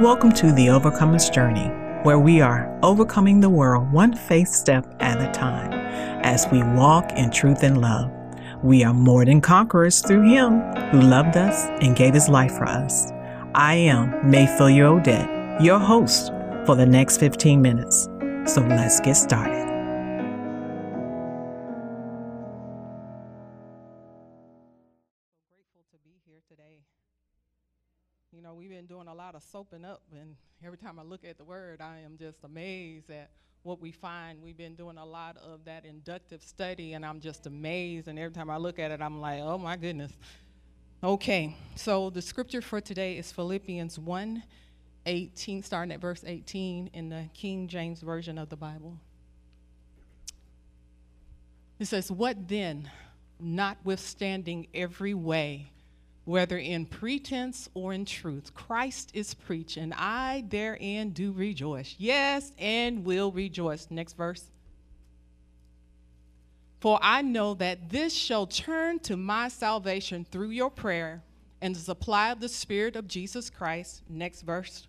Welcome to the Overcomer's Journey, where we are overcoming the world one faith step at a time as we walk in truth and love. We are more than conquerors through Him who loved us and gave His life for us. I am Maphelia Odette, your host for the next 15 minutes. So let's get started. grateful to be here today. You know, we've been doing a lot of soaping up, and every time I look at the word, I am just amazed at what we find. We've been doing a lot of that inductive study, and I'm just amazed. And every time I look at it, I'm like, oh my goodness. Okay, so the scripture for today is Philippians 1 18, starting at verse 18 in the King James Version of the Bible. It says, What then, notwithstanding every way, whether in pretense or in truth, Christ is preached, and I therein do rejoice. Yes, and will rejoice. Next verse. For I know that this shall turn to my salvation through your prayer and the supply of the Spirit of Jesus Christ. Next verse.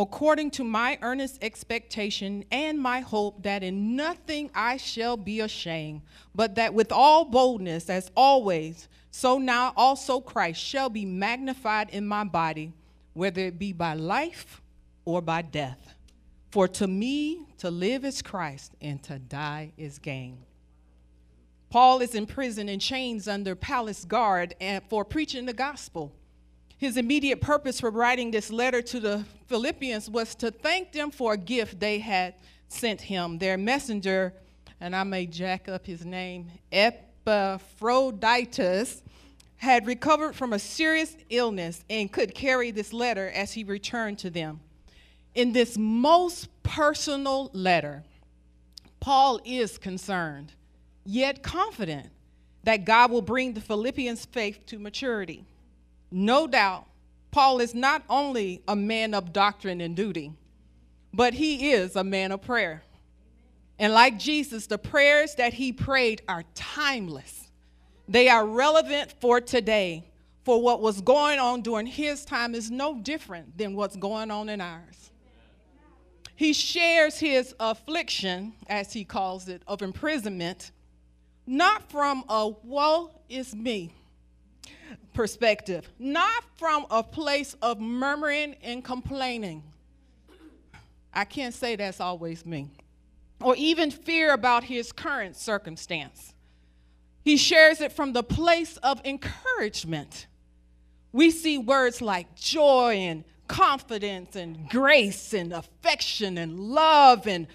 According to my earnest expectation and my hope that in nothing I shall be ashamed, but that with all boldness, as always, so now also Christ shall be magnified in my body, whether it be by life or by death. For to me, to live is Christ, and to die is gain. Paul is in prison in chains under palace guard and for preaching the gospel. His immediate purpose for writing this letter to the Philippians was to thank them for a gift they had sent him. Their messenger, and I may jack up his name, Epaphroditus, had recovered from a serious illness and could carry this letter as he returned to them. In this most personal letter, Paul is concerned, yet confident that God will bring the Philippians' faith to maturity. No doubt, Paul is not only a man of doctrine and duty, but he is a man of prayer. And like Jesus, the prayers that he prayed are timeless. They are relevant for today. For what was going on during his time is no different than what's going on in ours. He shares his affliction, as he calls it, of imprisonment, not from a woe is me perspective, not from a place of murmuring and complaining. I can't say that's always me. Or even fear about his current circumstance. He shares it from the place of encouragement. We see words like joy and confidence and grace and affection and love and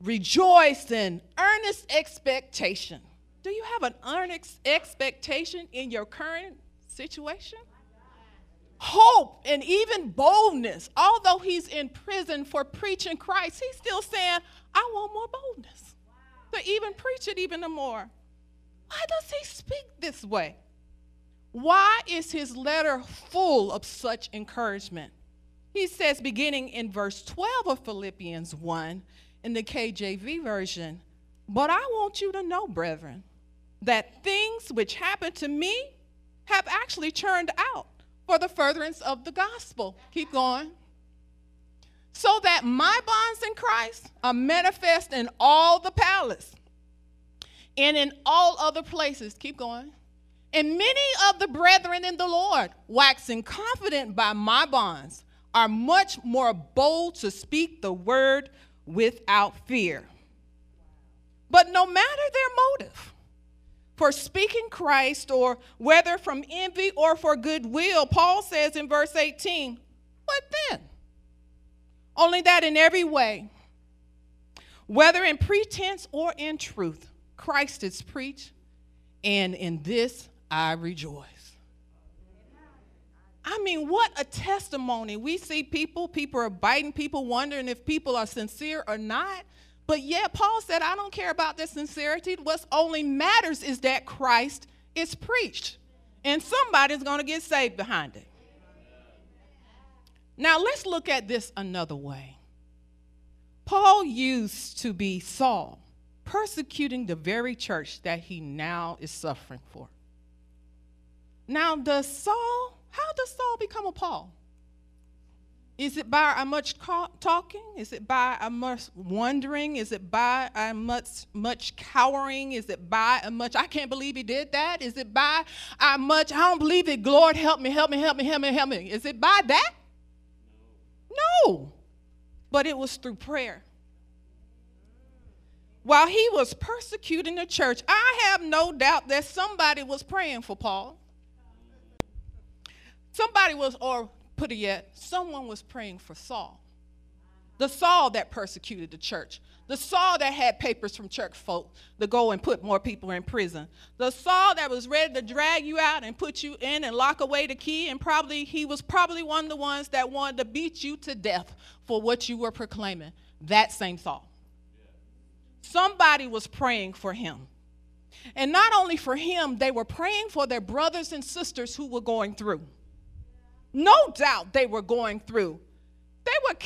rejoice and earnest expectation. Do you have an earnest expectation in your current situation? Hope and even boldness. Although he's in prison for preaching Christ, he's still saying, I want more boldness to even preach it even more. Why does he speak this way? Why is his letter full of such encouragement? He says, beginning in verse 12 of Philippians 1 in the KJV version, But I want you to know, brethren, that things which happened to me have actually turned out for the furtherance of the gospel. Keep going. So that my bonds in Christ are manifest in all the palace and in all other places. Keep going. And many of the brethren in the Lord, waxing confident by my bonds, are much more bold to speak the word without fear. But no matter their motive, for speaking Christ, or whether from envy or for goodwill, Paul says in verse 18, What then? Only that in every way, whether in pretense or in truth, Christ is preached, and in this I rejoice. I mean, what a testimony. We see people, people are biting people, wondering if people are sincere or not. But yet, Paul said, I don't care about the sincerity. What only matters is that Christ is preached, and somebody's going to get saved behind it. Now, let's look at this another way. Paul used to be Saul, persecuting the very church that he now is suffering for. Now, does Saul, how does Saul become a Paul? Is it by our much talking? Is it by our much wondering? Is it by our much much cowering? Is it by a much I can't believe he did that? Is it by our much I don't believe it. Lord help me, help me, help me, help me, help me. Is it by that? No. But it was through prayer. While he was persecuting the church, I have no doubt that somebody was praying for Paul. Somebody was, or put it yet, someone was praying for Saul. The Saul that persecuted the church. The Saul that had papers from church folk to go and put more people in prison. The Saul that was ready to drag you out and put you in and lock away the key. And probably he was probably one of the ones that wanted to beat you to death for what you were proclaiming. That same Saul. Somebody was praying for him. And not only for him, they were praying for their brothers and sisters who were going through. No doubt they were going through. They were,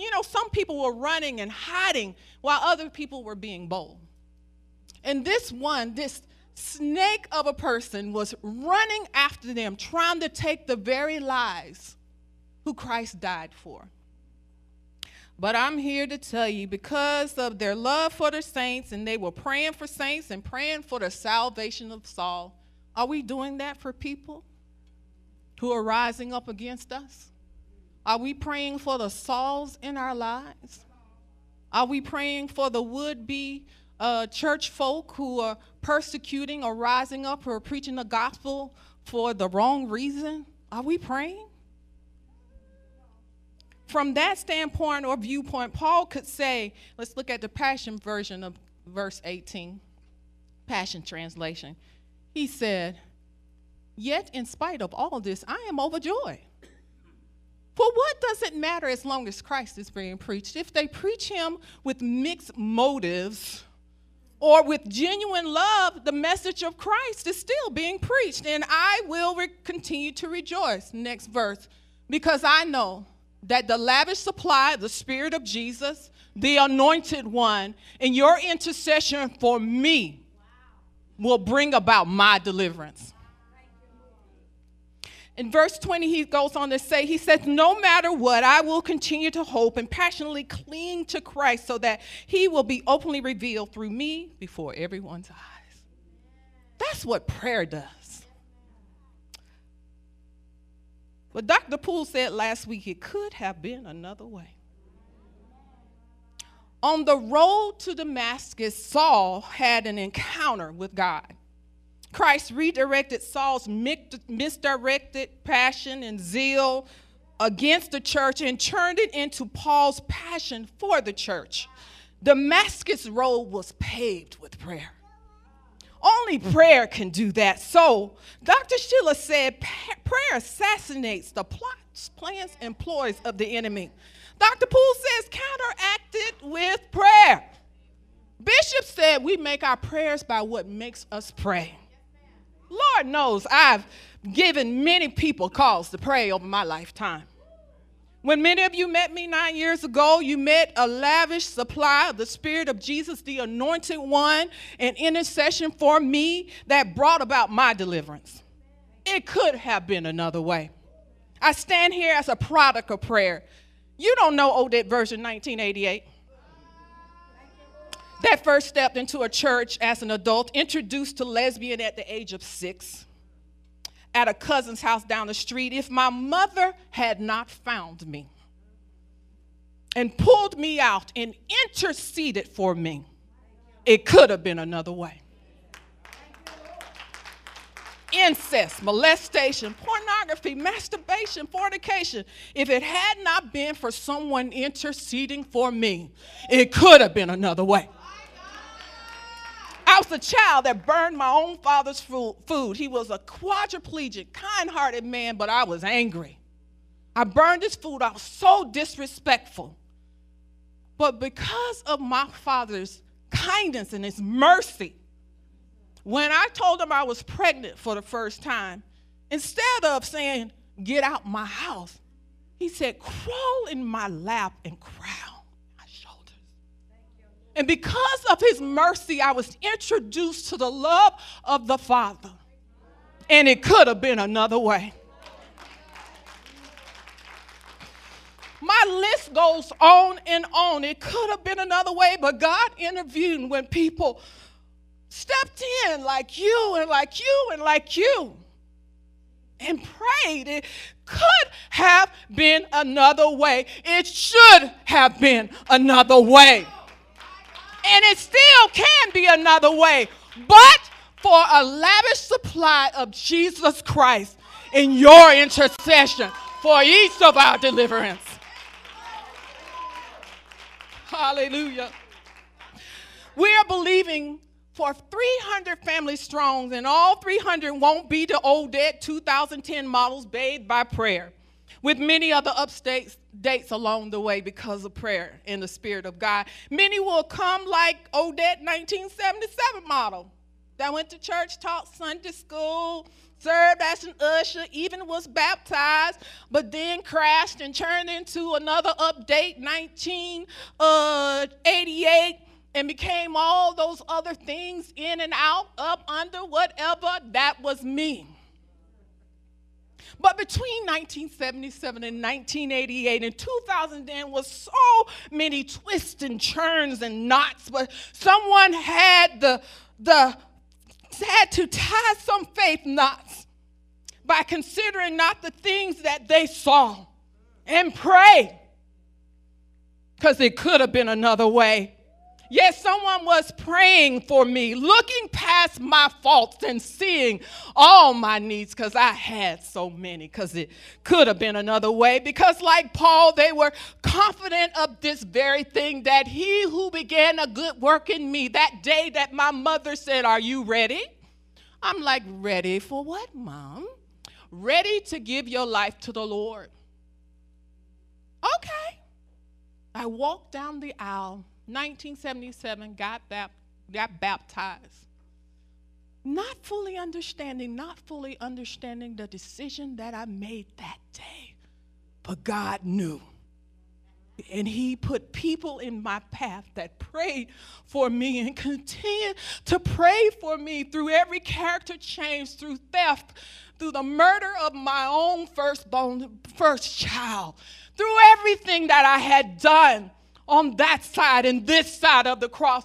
you know, some people were running and hiding while other people were being bold. And this one, this snake of a person, was running after them, trying to take the very lives who Christ died for. But I'm here to tell you because of their love for the saints, and they were praying for saints and praying for the salvation of Saul. Are we doing that for people? Who are rising up against us? Are we praying for the Sauls in our lives? Are we praying for the would be uh, church folk who are persecuting or rising up or preaching the gospel for the wrong reason? Are we praying? From that standpoint or viewpoint, Paul could say, let's look at the Passion version of verse 18, Passion translation. He said, Yet, in spite of all this, I am overjoyed. For what does it matter as long as Christ is being preached? If they preach him with mixed motives or with genuine love, the message of Christ is still being preached, and I will re- continue to rejoice. Next verse. Because I know that the lavish supply the Spirit of Jesus, the anointed one, and your intercession for me will bring about my deliverance. In verse 20, he goes on to say, He says, No matter what, I will continue to hope and passionately cling to Christ so that He will be openly revealed through me before everyone's eyes. That's what prayer does. But Dr. Poole said last week it could have been another way. On the road to Damascus, Saul had an encounter with God. Christ redirected Saul's misdirected passion and zeal against the church and turned it into Paul's passion for the church. Damascus road was paved with prayer. Only prayer can do that. So, Dr. Schiller said prayer assassinates the plots, plans, and ploys of the enemy. Dr. Poole says counteract it with prayer. Bishop said we make our prayers by what makes us pray. Lord knows I've given many people cause to pray over my lifetime. When many of you met me nine years ago, you met a lavish supply of the Spirit of Jesus, the anointed one, an intercession for me that brought about my deliverance. It could have been another way. I stand here as a product of prayer. You don't know Odette version 1988 that first stepped into a church as an adult, introduced to lesbian at the age of six at a cousin's house down the street. If my mother had not found me and pulled me out and interceded for me, it could have been another way. Incest, molestation, pornography, masturbation, fornication. If it had not been for someone interceding for me, it could have been another way. I was a child that burned my own father's food. He was a quadriplegic, kind hearted man, but I was angry. I burned his food. I was so disrespectful. But because of my father's kindness and his mercy, when I told him I was pregnant for the first time, instead of saying, Get out my house, he said, Crawl in my lap and cry and because of his mercy, I was introduced to the love of the Father. And it could have been another way. my list goes on and on. It could have been another way, but God intervened when people stepped in like you and like you and like you and prayed. It could have been another way. It should have been another way. And it still can be another way. But for a lavish supply of Jesus Christ in your intercession for each of our deliverance. Hallelujah. We are believing for 300 family strongs, and all 300 won't be the Odette 2010 models bathed by prayer, with many other updates dates along the way because of prayer in the Spirit of God. Many will come like Odette 1977 model that went to church, taught Sunday school, served as an usher, even was baptized, but then crashed and turned into another update 1988 uh, and became all those other things in and out, up, under, whatever. That was me. Between 1977 and 1988 and 2010 was so many twists and turns and knots, but someone had the, the had to tie some faith knots by considering not the things that they saw and pray because it could have been another way. Yes, someone was praying for me, looking past my faults and seeing all my needs because I had so many, because it could have been another way. Because, like Paul, they were confident of this very thing that he who began a good work in me, that day that my mother said, Are you ready? I'm like, Ready for what, mom? Ready to give your life to the Lord. Okay. I walked down the aisle 1977, got, bap- got baptized. Not fully understanding, not fully understanding the decision that I made that day. But God knew. And He put people in my path that prayed for me and continued to pray for me through every character change, through theft, through the murder of my own firstborn, first child, through everything that I had done on that side and this side of the cross.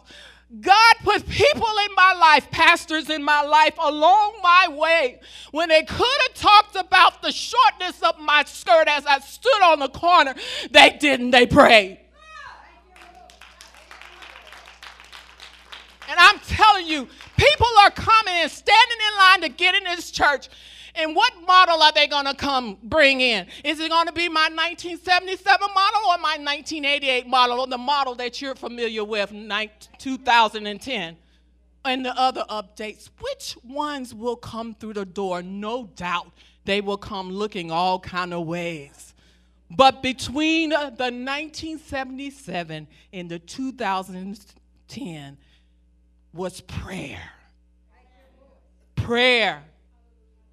God put people in my life, pastors in my life, along my way when they could have talked about the shortness of my skirt as I stood on the corner. They didn't, they prayed. And I'm telling you, people are coming and standing in line to get in this church and what model are they going to come bring in? Is it going to be my 1977 model or my 1988 model or the model that you're familiar with, 2010? And the other updates, which ones will come through the door? No doubt they will come looking all kind of ways. But between uh, the 1977 and the 2010 was prayer. Prayer.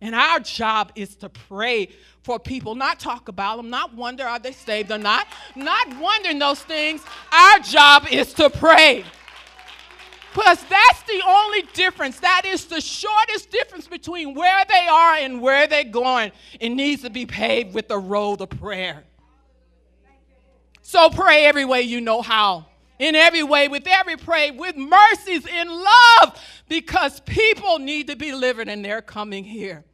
And our job is to pray for people, not talk about them, not wonder are they saved or not, not wondering those things. Our job is to pray. Because that's the only difference. That is the shortest difference between where they are and where they're going. It needs to be paved with the road of prayer. So pray every way you know how. In every way, with every prayer, with mercies, in love, because people need to be delivered and they're coming here.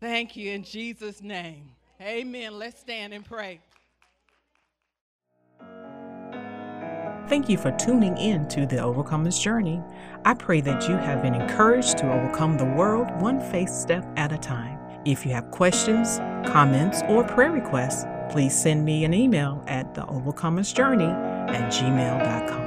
Thank you in Jesus' name. Amen. Let's stand and pray. Thank you for tuning in to the Overcomer's Journey. I pray that you have been encouraged to overcome the world one faith step at a time. If you have questions, comments, or prayer requests, please send me an email at the Overcomer's Journey at gmail.com.